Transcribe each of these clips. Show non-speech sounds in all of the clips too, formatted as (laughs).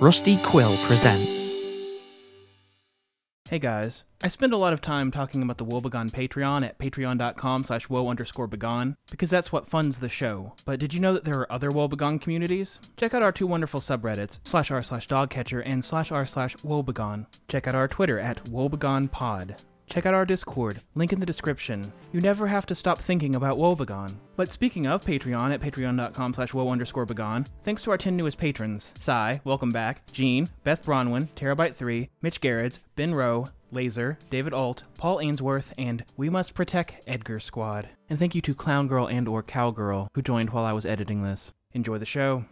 Rusty Quill presents. Hey guys, I spend a lot of time talking about the Woebegone Patreon at patreon.com slash woe underscore begone, because that's what funds the show. But did you know that there are other Woebegone communities? Check out our two wonderful subreddits, slash r slash dogcatcher and slash r slash woebegone. Check out our Twitter at woebegonepod. Check out our Discord, link in the description. You never have to stop thinking about Woebegone. But speaking of Patreon at patreon.com slash woe underscore begone, thanks to our 10 newest patrons, Cy, welcome back, Jean, Beth Bronwyn, Terabyte3, Mitch Garrett, Ben Rowe, Laser, David Ault, Paul Ainsworth, and We Must Protect Edgar Squad. And thank you to Clown Girl and or Cowgirl who joined while I was editing this. Enjoy the show.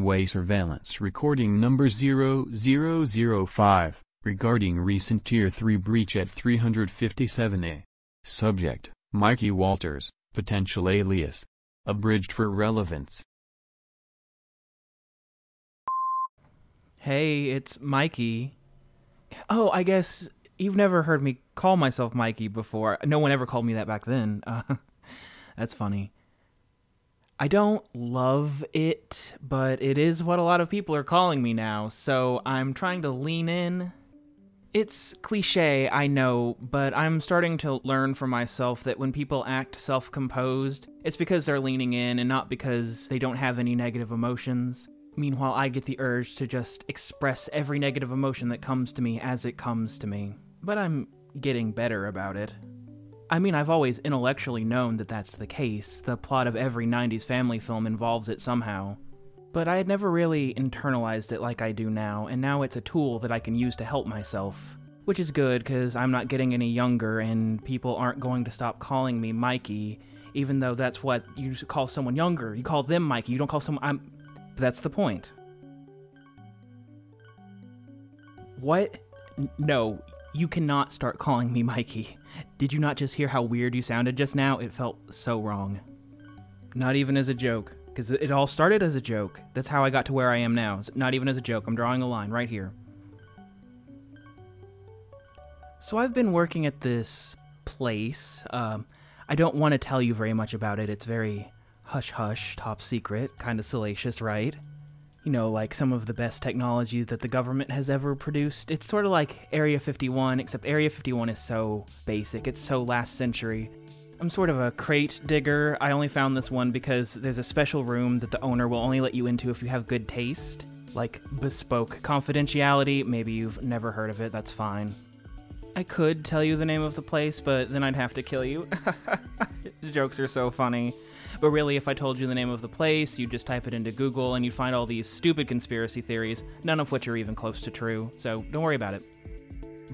One-way surveillance recording number 0005, regarding recent Tier 3 breach at 357A. Subject, Mikey Walters, potential alias. Abridged for relevance. Hey, it's Mikey. Oh, I guess you've never heard me call myself Mikey before. No one ever called me that back then. Uh, (laughs) that's funny. I don't love it, but it is what a lot of people are calling me now, so I'm trying to lean in. It's cliche, I know, but I'm starting to learn for myself that when people act self composed, it's because they're leaning in and not because they don't have any negative emotions. Meanwhile, I get the urge to just express every negative emotion that comes to me as it comes to me. But I'm getting better about it. I mean, I've always intellectually known that that's the case. The plot of every 90s family film involves it somehow. But I had never really internalized it like I do now, and now it's a tool that I can use to help myself. Which is good, because I'm not getting any younger, and people aren't going to stop calling me Mikey, even though that's what you call someone younger. You call them Mikey, you don't call someone. I'm. That's the point. What? No, you cannot start calling me Mikey. Did you not just hear how weird you sounded just now? It felt so wrong. Not even as a joke, because it all started as a joke. That's how I got to where I am now. Not even as a joke. I'm drawing a line right here. So I've been working at this place. Um, I don't want to tell you very much about it. It's very hush hush, top secret, kind of salacious, right? You know, like some of the best technology that the government has ever produced. It's sort of like Area 51, except Area 51 is so basic, it's so last century. I'm sort of a crate digger. I only found this one because there's a special room that the owner will only let you into if you have good taste. Like bespoke confidentiality. Maybe you've never heard of it, that's fine. I could tell you the name of the place, but then I'd have to kill you. (laughs) jokes are so funny. But really, if I told you the name of the place, you'd just type it into Google and you'd find all these stupid conspiracy theories, none of which are even close to true, so don't worry about it.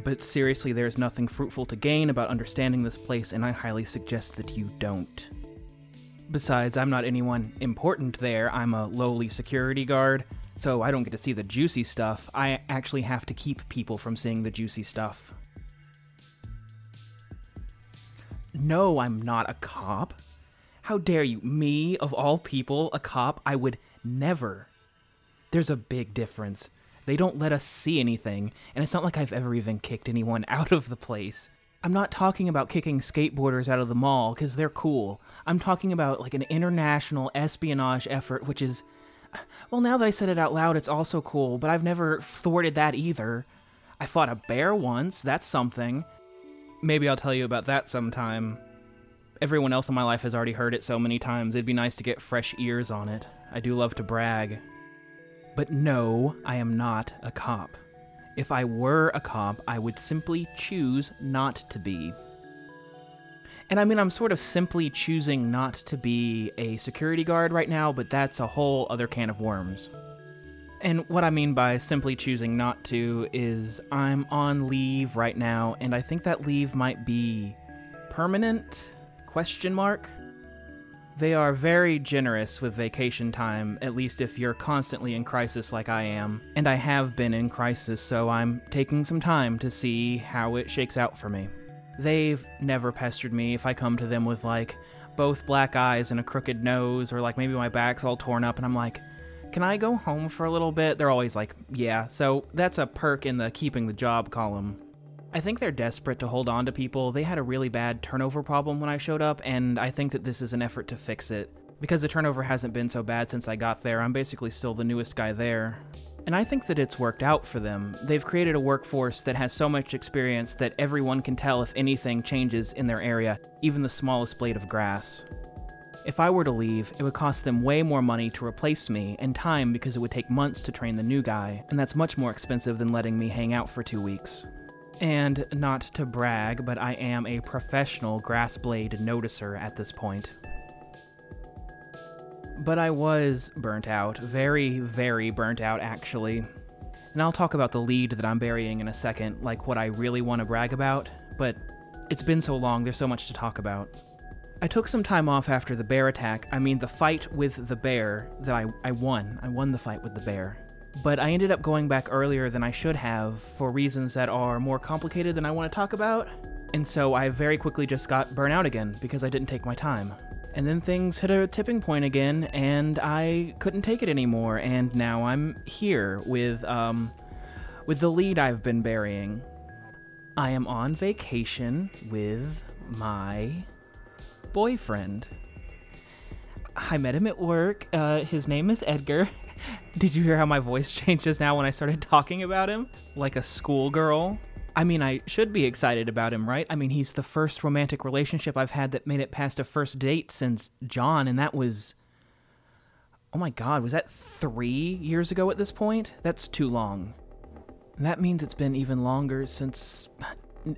But seriously, there's nothing fruitful to gain about understanding this place, and I highly suggest that you don't. Besides, I'm not anyone important there, I'm a lowly security guard, so I don't get to see the juicy stuff. I actually have to keep people from seeing the juicy stuff. No, I'm not a cop. How dare you? Me, of all people, a cop? I would never. There's a big difference. They don't let us see anything, and it's not like I've ever even kicked anyone (laughs) out of the place. I'm not talking about kicking skateboarders out of the mall, because they're cool. I'm talking about like an international espionage effort, which is. (sighs) Well, now that I said it out loud, it's also cool, but I've never thwarted that either. I fought a bear once, that's something. Maybe I'll tell you about that sometime everyone else in my life has already heard it so many times, it'd be nice to get fresh ears on it. I do love to brag. But no, I am not a cop. If I were a cop, I would simply choose not to be. And I mean, I'm sort of simply choosing not to be a security guard right now, but that's a whole other can of worms. And what I mean by simply choosing not to is I'm on leave right now, and I think that leave might be permanent? Question mark. They are very generous with vacation time, at least if you're constantly in crisis like I am. And I have been in crisis, so I'm taking some time to see how it shakes out for me. They've never pestered me if I come to them with, like, both black eyes and a crooked nose, or like maybe my back's all torn up, and I'm like, can I go home for a little bit? They're always like, yeah. So that's a perk in the keeping the job column. I think they're desperate to hold on to people. They had a really bad turnover problem when I showed up, and I think that this is an effort to fix it. Because the turnover hasn't been so bad since I got there, I'm basically still the newest guy there. And I think that it's worked out for them. They've created a workforce that has so much experience that everyone can tell if anything changes in their area, even the smallest blade of grass. If I were to leave, it would cost them way more money to replace me and time because it would take months to train the new guy, and that's much more expensive than letting me hang out for two weeks. And not to brag, but I am a professional grass blade noticer at this point. But I was burnt out. Very, very burnt out, actually. And I'll talk about the lead that I'm burying in a second, like what I really want to brag about, but it's been so long, there's so much to talk about. I took some time off after the bear attack. I mean, the fight with the bear that I, I won. I won the fight with the bear. But I ended up going back earlier than I should have for reasons that are more complicated than I want to talk about. And so I very quickly just got burnt out again because I didn't take my time. And then things hit a tipping point again, and I couldn't take it anymore. And now I'm here with um, with the lead I've been burying. I am on vacation with my boyfriend. I met him at work. Uh, his name is Edgar. (laughs) Did you hear how my voice (laughs) changes now when I started talking about him? Like a schoolgirl? I mean, I should be excited about him, right? I mean, he's the first romantic relationship I've had that made it past a first date since John, and that was. Oh my god, was that three years ago at this point? That's too long. that means it's been even longer since.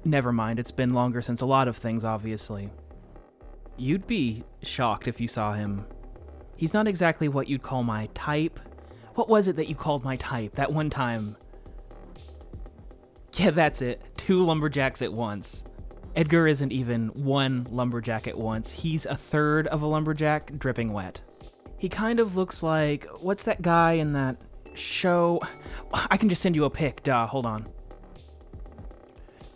Never mind, it's been longer since a lot of things, obviously. You'd be shocked if you saw him. He's not exactly what you'd call my type. What was it that you called my type that one time? Yeah, that's it. Two lumberjacks at once. Edgar isn't even one lumberjack at once. He's a third of a lumberjack dripping wet. He kind of looks like what's that guy in that show? (sighs) I can just send you a pic. Duh, hold on.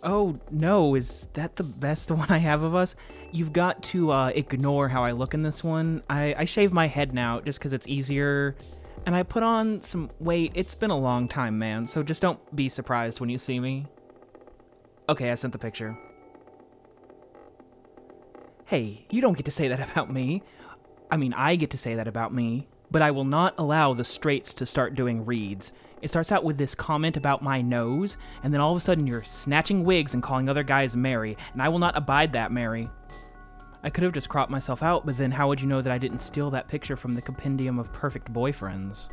Oh no, is that the best (laughs) one I have of us? You've got to uh, ignore how I look in this one. I, I shave my head now just because it's easier, and I put on some weight. It's been a long time, man, so just don't be surprised when you see me. Okay, I sent the picture. Hey, you don't get to say that about me. I mean, I get to say that about me, but I will not allow the straights to start doing reads. It starts out with this comment about my nose, and then all of a sudden you're snatching wigs and calling other guys Mary, and I will not abide that, Mary. I could have just cropped myself out, but then how would you know that I didn't steal that picture from the compendium of perfect boyfriends?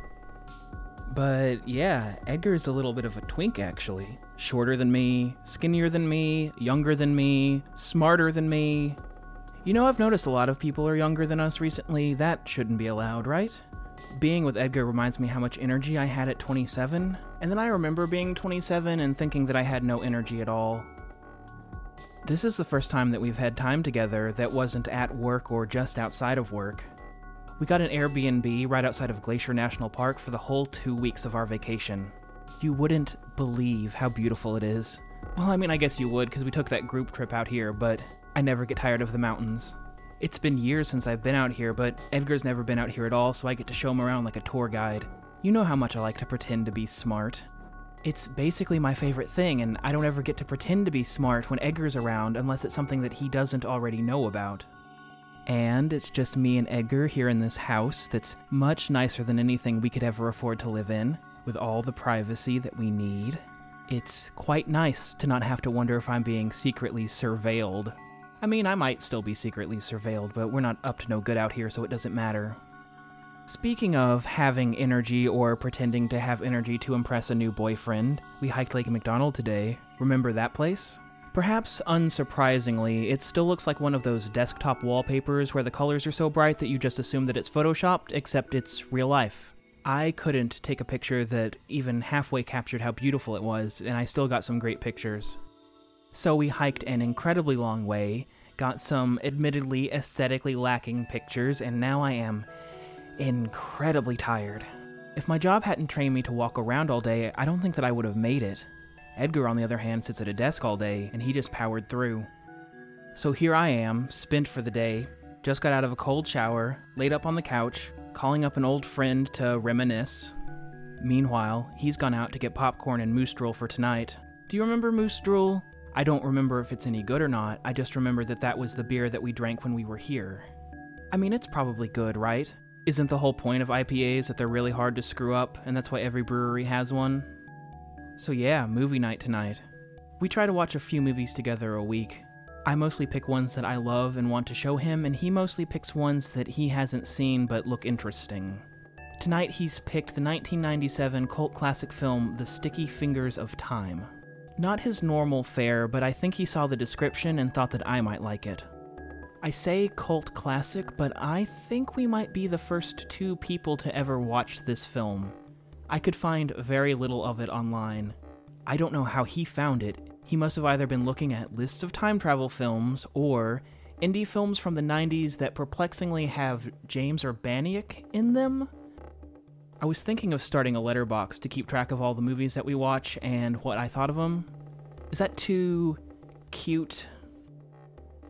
But yeah, Edgar's a little bit of a twink actually. Shorter than me, skinnier than me, younger than me, smarter than me. You know, I've noticed a lot of people are younger than us recently. That shouldn't be allowed, right? Being with Edgar reminds me how much energy I had at 27, and then I remember being 27 and thinking that I had no energy at all. This is the first time that we've had time together that wasn't at work or just outside of work. We got an Airbnb right outside of Glacier National Park for the whole two weeks of our vacation. You wouldn't believe how beautiful it is. Well, I mean, I guess you would, because we took that group trip out here, but I never get tired of the mountains. It's been years since I've been out here, but Edgar's never been out here at all, so I get to show him around like a tour guide. You know how much I like to pretend to be smart. It's basically my favorite thing, and I don't ever get to pretend to be smart when Edgar's around unless it's something that he doesn't already know about. And it's just me and Edgar here in this house that's much nicer than anything we could ever afford to live in, with all the privacy that we need. It's quite nice to not have to wonder if I'm being secretly surveilled I mean, I might still be secretly surveilled, but we're not up to no good out here, so it doesn't matter. Speaking of having energy or pretending to have energy to impress a new boyfriend, we hiked Lake McDonald today. Remember that place? Perhaps unsurprisingly, it still looks like one of those desktop wallpapers where the colors are so bright that you just assume that it's photoshopped, except it's real life. I couldn't take a picture that even halfway captured how beautiful it was, and I still got some great pictures. So we hiked an incredibly long way, got some admittedly aesthetically lacking pictures, and now I am incredibly tired. If my job hadn't trained me to walk around all day, I don't think that I would have made it. Edgar, on the other hand, sits at a desk all day, and he just powered through. So here I am, spent for the day, just got out of a cold shower, laid up on the couch, calling up an old friend to reminisce. Meanwhile, he's gone out to get popcorn and moose drool for tonight. Do you remember moose drool? I don't remember if it's any good or not, I just remember that that was the beer that we drank when we were here. I mean, it's probably good, right? Isn't the whole point of IPAs that they're really hard to screw up, and that's why every brewery has one? So, yeah, movie night tonight. We try to watch a few movies together a week. I mostly pick ones that I love and want to show him, and he mostly picks ones that he hasn't seen but look interesting. Tonight he's picked the 1997 cult classic film The Sticky Fingers of Time. Not his normal fare, but I think he saw the description and thought that I might like it. I say cult classic, but I think we might be the first two people to ever watch this film. I could find very little of it online. I don't know how he found it. He must have either been looking at lists of time travel films or indie films from the 90s that perplexingly have James Urbaniak in them. I was thinking of starting a Letterboxd to keep track of all the movies that we watch and what I thought of them. Is that too cute?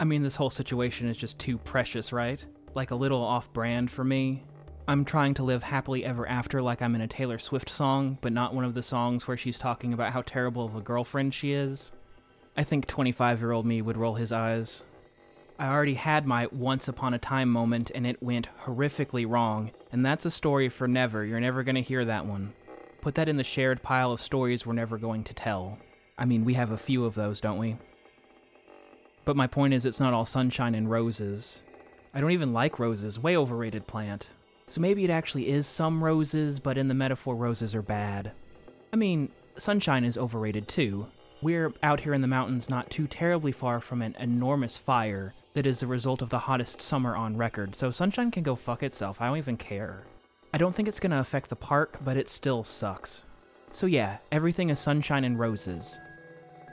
I mean, this whole situation is just too precious, right? Like a little off brand for me. I'm trying to live happily ever after like I'm in a Taylor Swift song, but not one of the songs where she's talking about how terrible of a girlfriend she is. I think 25 year old me would roll his eyes. I already had my once upon a time moment and it went horrifically wrong, and that's a story for never. You're never going to hear that one. Put that in the shared pile of stories we're never going to tell. I mean, we have a few of those, don't we? But my point is, it's not all sunshine and roses. I don't even like roses, way overrated plant. So maybe it actually is some roses, but in the metaphor, roses are bad. I mean, sunshine is overrated too. We're out here in the mountains not too terribly far from an enormous fire that is the result of the hottest summer on record, so sunshine can go fuck itself. I don't even care. I don't think it's gonna affect the park, but it still sucks. So yeah, everything is sunshine and roses.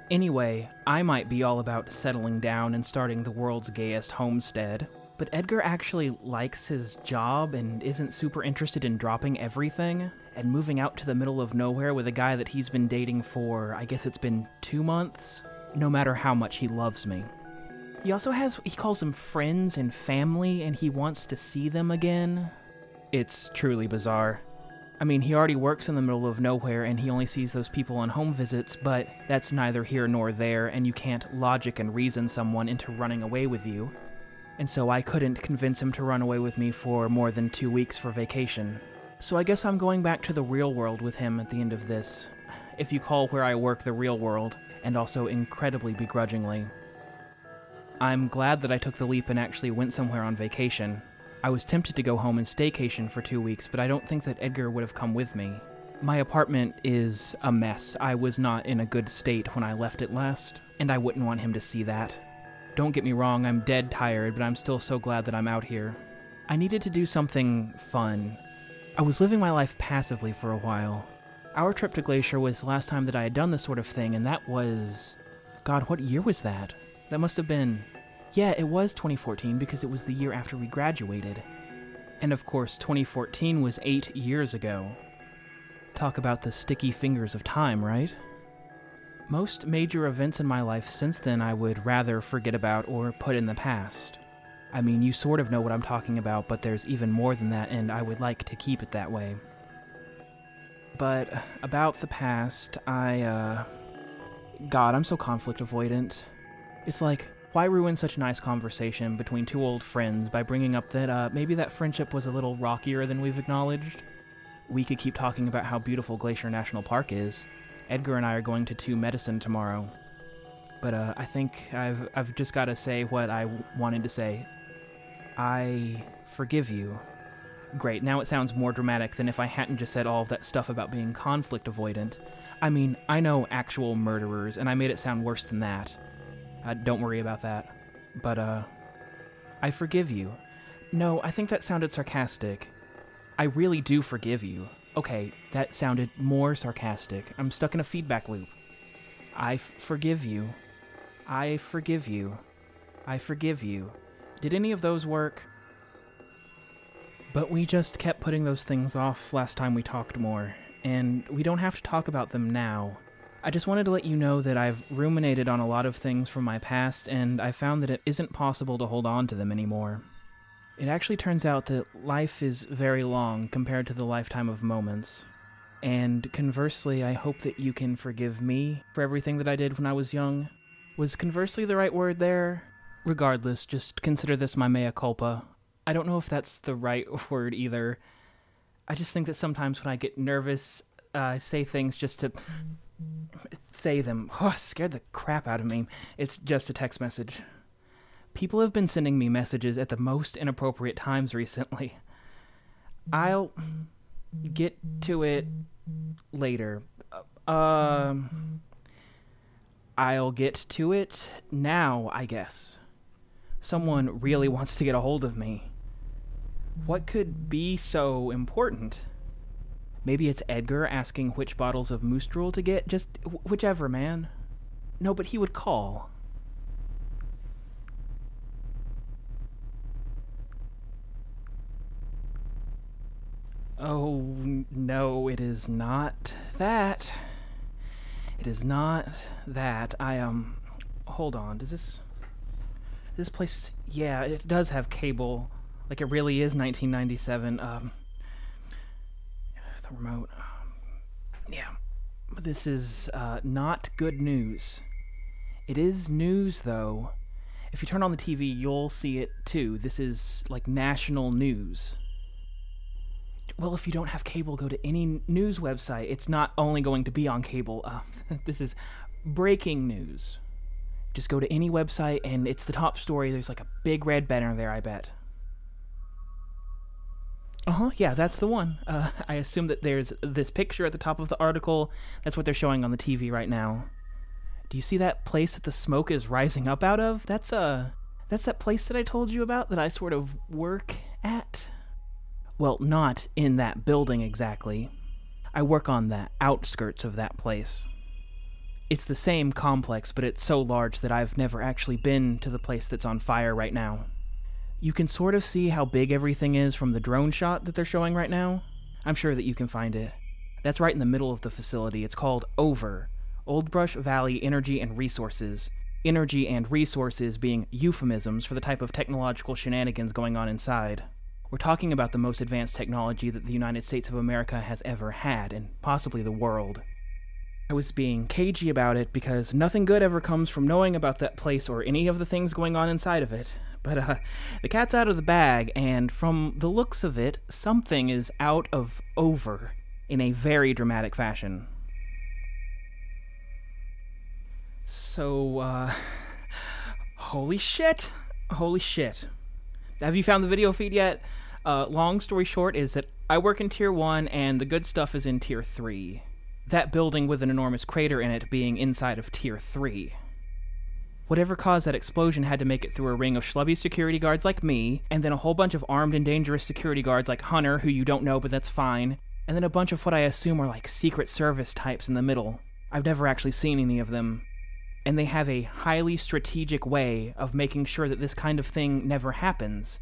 Anyway, I might be all about settling down and starting the world's gayest homestead, but Edgar actually likes his job and isn't super interested in dropping everything and moving out to the middle of nowhere with a guy that he's been dating for, I guess it's been two months, no matter how much he loves me. He also has, he calls them friends and family, and he wants to see them again. It's truly bizarre. I mean, he already works in the middle of nowhere and he only sees those people on home visits, but that's neither here nor there, and you can't logic and reason someone into running away with you and so I couldn't convince him to run away with me for more than two weeks for vacation. So I guess I'm going back to the real world with him at the end of this, if you call where I work the real world, and also incredibly begrudgingly. I'm glad that I took the leap and actually went somewhere on vacation. I was tempted to go home and staycation for two weeks, but I don't think that Edgar would have come with me. My apartment is a mess. I was not in a good state when I left it last, and I wouldn't want him to see that. Don't get me wrong, I'm dead tired, but I'm still so glad that I'm out here. I needed to do something fun. I was living my life passively for a while. Our trip to Glacier was the last time that I had done this sort of thing, and that was. God, what year was that? That must have been. Yeah, it was 2014 because it was the year after we graduated. And of course, 2014 was eight years ago. Talk about the sticky fingers of time, right? Most major events in my life since then I would rather forget about or put in the past. I mean, you sort of know what I'm talking about, but there's even more than that, and I would like to keep it that way. But about the past, I, uh. God, I'm so conflict avoidant. It's like, why ruin such a nice conversation between two old friends by bringing up that, uh, maybe that friendship was a little rockier than we've acknowledged? We could keep talking about how beautiful Glacier National Park is, Edgar and I are going to Two Medicine tomorrow. But uh, I think I've I've just got to say what I wanted to say. I forgive you. Great. Now it sounds more dramatic than if I hadn't just said all that stuff about being conflict avoidant. I mean, I know actual murderers, and I made it sound worse than that. Uh, don't worry about that. But, uh, I forgive you. No, I think that sounded sarcastic. I really do forgive you. Okay, that sounded more sarcastic. I'm stuck in a feedback loop. I f- forgive you. I forgive you. I forgive you. Did any of those work? But we just kept putting those things off last time we talked more, and we don't have to talk about them now. I just wanted to let you know that I've ruminated on a lot of things from my past, and I found that it isn't possible to hold on to them anymore. It actually turns out that life is very long compared to the lifetime of moments. And conversely, I hope that you can forgive me for everything that I did when I was young. Was conversely the right word there? Regardless, just consider this my mea culpa. I don't know if that's the right (laughs) word either. I just think that sometimes when I get nervous, uh, I say things just to say them. (sighs) Oh, scared the crap out of me. It's just a text message. People have been sending me messages at the most inappropriate times recently. I'll get to it later. Um, I'll get to it now, I guess. Someone really wants to get a hold of me. What could be so important? Maybe it's Edgar asking which bottles of moose drool to get. Just wh- whichever, man. No, but he would call. Oh, no, it is not that. It is not that. I, um. Hold on. Does this. This place. Yeah, it does have cable. Like it really is 1997. Um. The remote. Yeah. But this is, uh, not good news. It is news, though. If you turn on the TV, you'll see it too. This is, like, national news. Well, if you don't have cable, go to any news website. It's not only going to be on cable. Uh, (laughs) this is breaking news. Just go to any website, and it's the top story. There's like a big red banner there, I bet. Uh huh. Yeah, that's the one. Uh, (laughs) I assume that there's this picture at the top of the article. That's what they're showing on the TV right now. Do you see that place that the smoke is rising up out of? That's uh, that's that place that I told you about that I sort of work at. Well, not in that building exactly. I work on the outskirts of that place. It's the same complex, but it's so large that I've never actually been to the place that's on fire right now. You can sort of see how big everything is from the drone shot that they're showing right now. I'm sure that you can find it. That's right in the middle of the facility. It's called OVER Old Brush Valley Energy and Resources. Energy and resources being euphemisms for the type of technological shenanigans going on inside. We're talking about the most advanced technology that the United States of America has ever had, and possibly the world. I was being cagey about it because nothing good ever comes from knowing about that place or any of the things going on inside of it. But uh, the cat's out of the bag, and from the looks of it, something is out of over in a very dramatic fashion. So, uh. Holy shit! Holy shit. Have you found the video feed yet? Uh, long story short is that I work in Tier 1 and the good stuff is in Tier 3. That building with an enormous crater in it being inside of Tier 3. Whatever caused that explosion had to make it through a ring of schlubby security guards like me, and then a whole bunch of armed and dangerous security guards like Hunter, who you don't know but that's fine, and then a bunch of what I assume are like Secret Service types in the middle. I've never actually seen any of them. And they have a highly strategic way of making sure that this kind of thing never happens.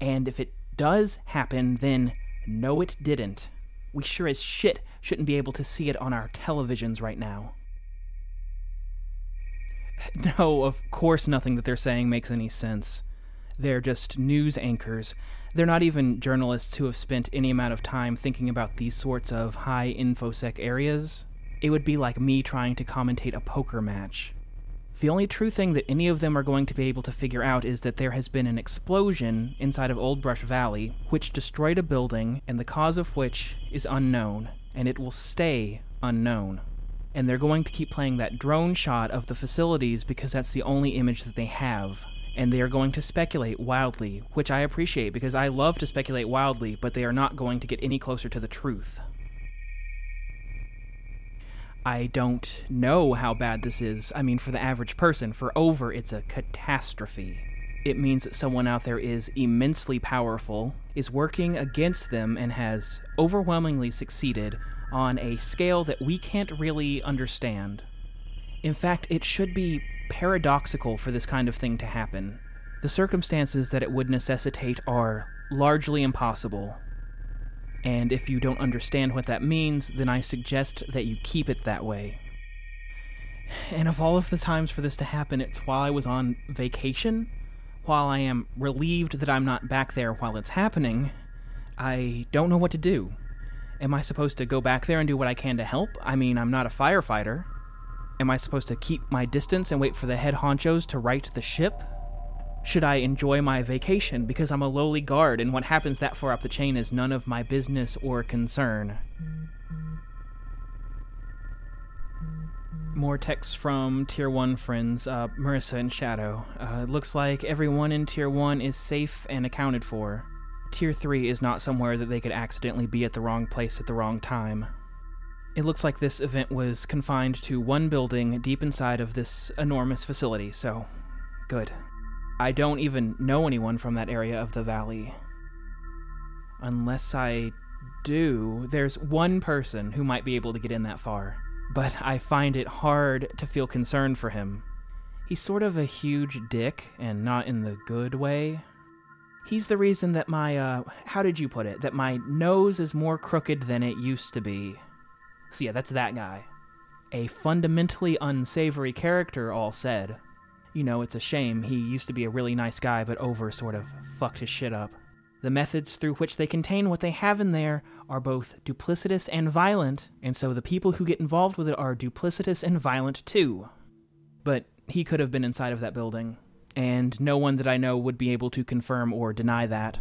And if it does happen, then no, it didn't. We sure as shit shouldn't be able to see it on our televisions right now. (laughs) No, of course, nothing that they're saying makes any sense. They're just news anchors. They're not even journalists who have spent any amount of time thinking about these sorts of high infosec areas. It would be like me trying to commentate a poker match. The only true thing that any of them are going to be able to figure out is that there has been an explosion inside of Old Brush Valley, which destroyed a building, and the cause of which is unknown, and it will stay unknown. And they're going to keep playing that drone shot of the facilities because that's the only image that they have. And they are going to speculate wildly, which I appreciate because I love to speculate wildly, but they are not going to get any closer to the truth. I don't know how bad this is. I mean, for the average person, for over, it's a catastrophe. It means that someone out there is immensely powerful, is working against them, and has overwhelmingly succeeded on a scale that we can't really understand. In fact, it should be paradoxical for this kind of thing to happen. The circumstances that it would necessitate are largely impossible. And if you don't understand what that means, then I suggest that you keep it that way. And of all of the times for this to happen, it's while I was on vacation. While I am relieved that I'm not back there while it's happening, I don't know what to do. Am I supposed to go back there and do what I can to help? I mean, I'm not a firefighter. Am I supposed to keep my distance and wait for the head honchos to right the ship? Should I enjoy my vacation because I'm a lowly guard and what happens that far up the chain is none of my business or concern? More texts from Tier 1 friends, uh, Marissa and Shadow. Uh, looks like everyone in Tier 1 is safe and accounted for. Tier 3 is not somewhere that they could accidentally be at the wrong place at the wrong time. It looks like this event was confined to one building deep inside of this enormous facility, so good. I don't even know anyone from that area of the valley. Unless I do, there's one person who might be able to get in that far. But I find it hard to feel concerned for him. He's sort of a huge dick, and not in the good way. He's the reason that my, uh, how did you put it? That my nose is more crooked than it used to be. So yeah, that's that guy. A fundamentally unsavory character, all said you know, it's a shame. He used to be a really nice guy, but over sort of fucked his shit up. The methods through which they contain what they have in there are both duplicitous and violent, and so the people who get involved with it are duplicitous and violent too. But he could have been inside of that building, and no one that I know would be able to confirm or deny that.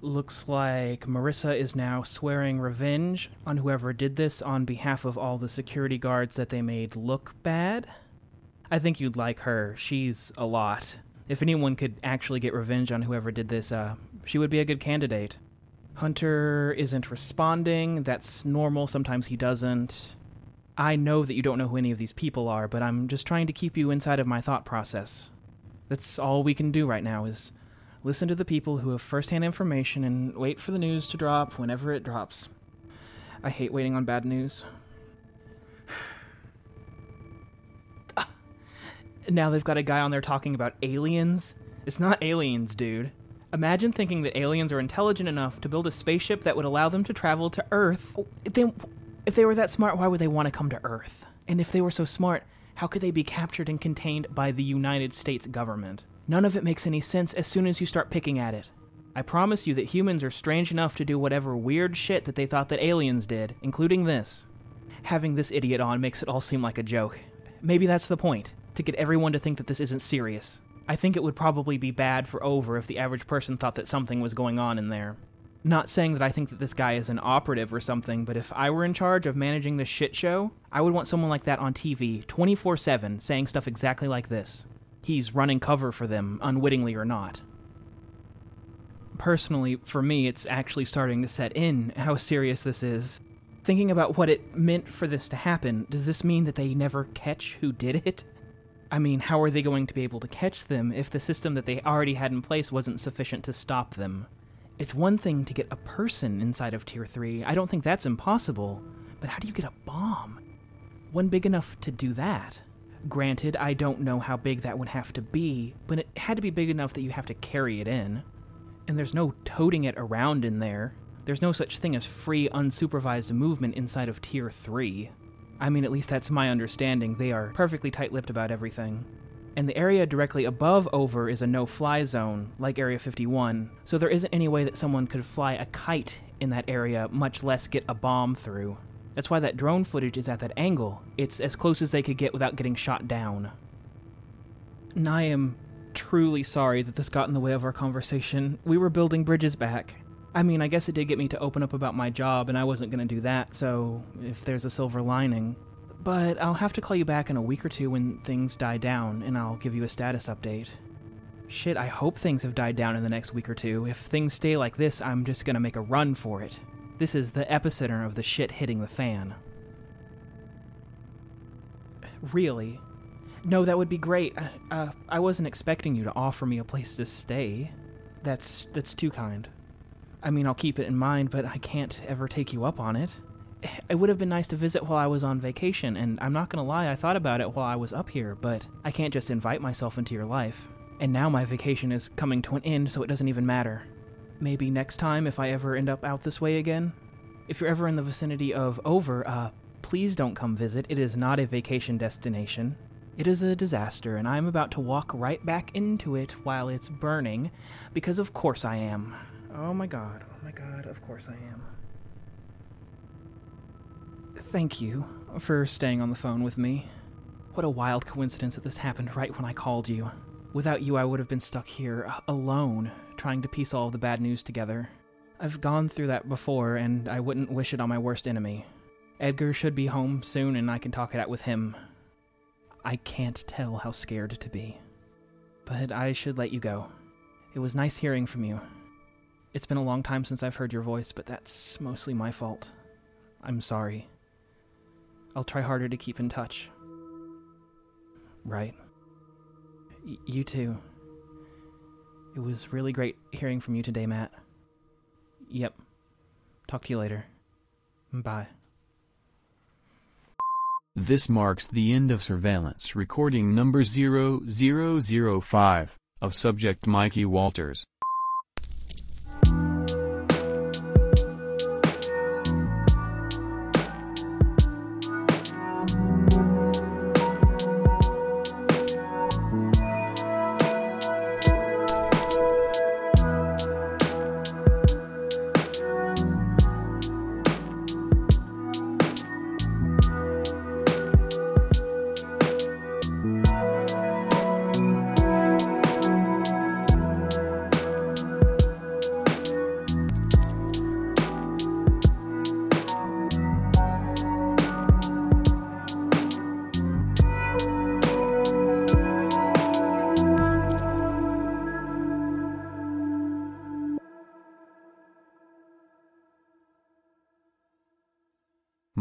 Looks like Marissa is now swearing revenge on whoever did this on behalf of all the security guards that they made look bad. I think you'd like her. She's a lot. If anyone could actually get revenge on whoever did this, uh, she would be a good candidate. Hunter isn't responding. That's normal. Sometimes he doesn't. I know that you don't know who any of these people are, but I'm just trying to keep you inside of my thought process. That's all we can do right now is listen to the people who have firsthand information and wait for the news to drop whenever it drops. I hate waiting on bad news. (sighs) now they've got a guy on there talking about aliens. It's not aliens, dude. Imagine thinking that aliens are intelligent enough to build a spaceship that would allow them to travel to Earth. Oh, if they, were that smart, why would they want to come to Earth? And if they were so smart, how could they be captured and contained by the United States government? None of it makes any sense as soon as you start picking at it. I promise you that humans are strange enough to do whatever weird shit that they thought that aliens did, including this. Having this idiot on makes it all seem like a joke. Maybe that's the point to get everyone to think that this isn't serious. I think it would probably be bad for Over if the average person thought that something was going on in there. Not saying that I think that this guy is an operative or something, but if I were in charge of managing this shit show, I would want someone like that on TV 24 7 saying stuff exactly like this. He's running cover for them, unwittingly or not. Personally, for me, it's actually starting to set in how serious this is. Thinking about what it meant for this to happen, does this mean that they never catch who did it? I mean, how are they going to be able to catch them if the system that they already had in place wasn't sufficient to stop them? It's one thing to get a person inside of Tier 3, I don't think that's impossible, but how do you get a bomb? One big enough to do that. Granted, I don't know how big that would have to be, but it had to be big enough that you have to carry it in. And there's no toting it around in there. There's no such thing as free, unsupervised movement inside of Tier 3. I mean, at least that's my understanding. They are perfectly tight lipped about everything. And the area directly above Over is a no fly zone, like Area 51, so there isn't any way that someone could fly a kite in that area, much less get a bomb through. That's why that drone footage is at that angle. It's as close as they could get without getting shot down. And I am truly sorry that this got in the way of our conversation. We were building bridges back. I mean, I guess it did get me to open up about my job, and I wasn't going to do that, so if there's a silver lining. But I'll have to call you back in a week or two when things die down, and I'll give you a status update. Shit, I hope things have died down in the next week or two. If things stay like this, I'm just to make a run for it. This is the epicenter of the shit hitting the fan. Really? No, that would be great. Uh, uh, I wasn't expecting you to offer me a place to stay. That's that's too kind. I mean, I'll keep it in mind, but I can't ever take you up on it. It would have been nice to visit while I was on vacation, and I'm not gonna lie, I thought about it while I was up here, but I can't just invite myself into your life. And now my vacation is coming to an end, so it doesn't even matter. Maybe next time if I ever end up out this way again? If you're ever in the vicinity of Over, uh, please don't come visit. It is not a vacation destination. It is a disaster, and I'm about to walk right back into it while it's burning, because of course I am. Oh my god, oh my god, of course I am. Thank you for staying on the phone with me. What a wild coincidence that this happened right when I called you. Without you, I would have been stuck here, uh, alone, trying to piece all of the bad news together. I've gone through that before, and I wouldn't wish it on my worst enemy. Edgar should be home soon, and I can talk it out with him. I can't tell how scared to be. But I should let you go. It was nice hearing from you. It's been a long time since I've heard your voice, but that's mostly my fault. I'm sorry. I'll try harder to keep in touch. Right. Y- you too. It was really great hearing from you today, Matt. Yep. Talk to you later. Bye. This marks the end of surveillance recording number 0005 of subject Mikey Walters.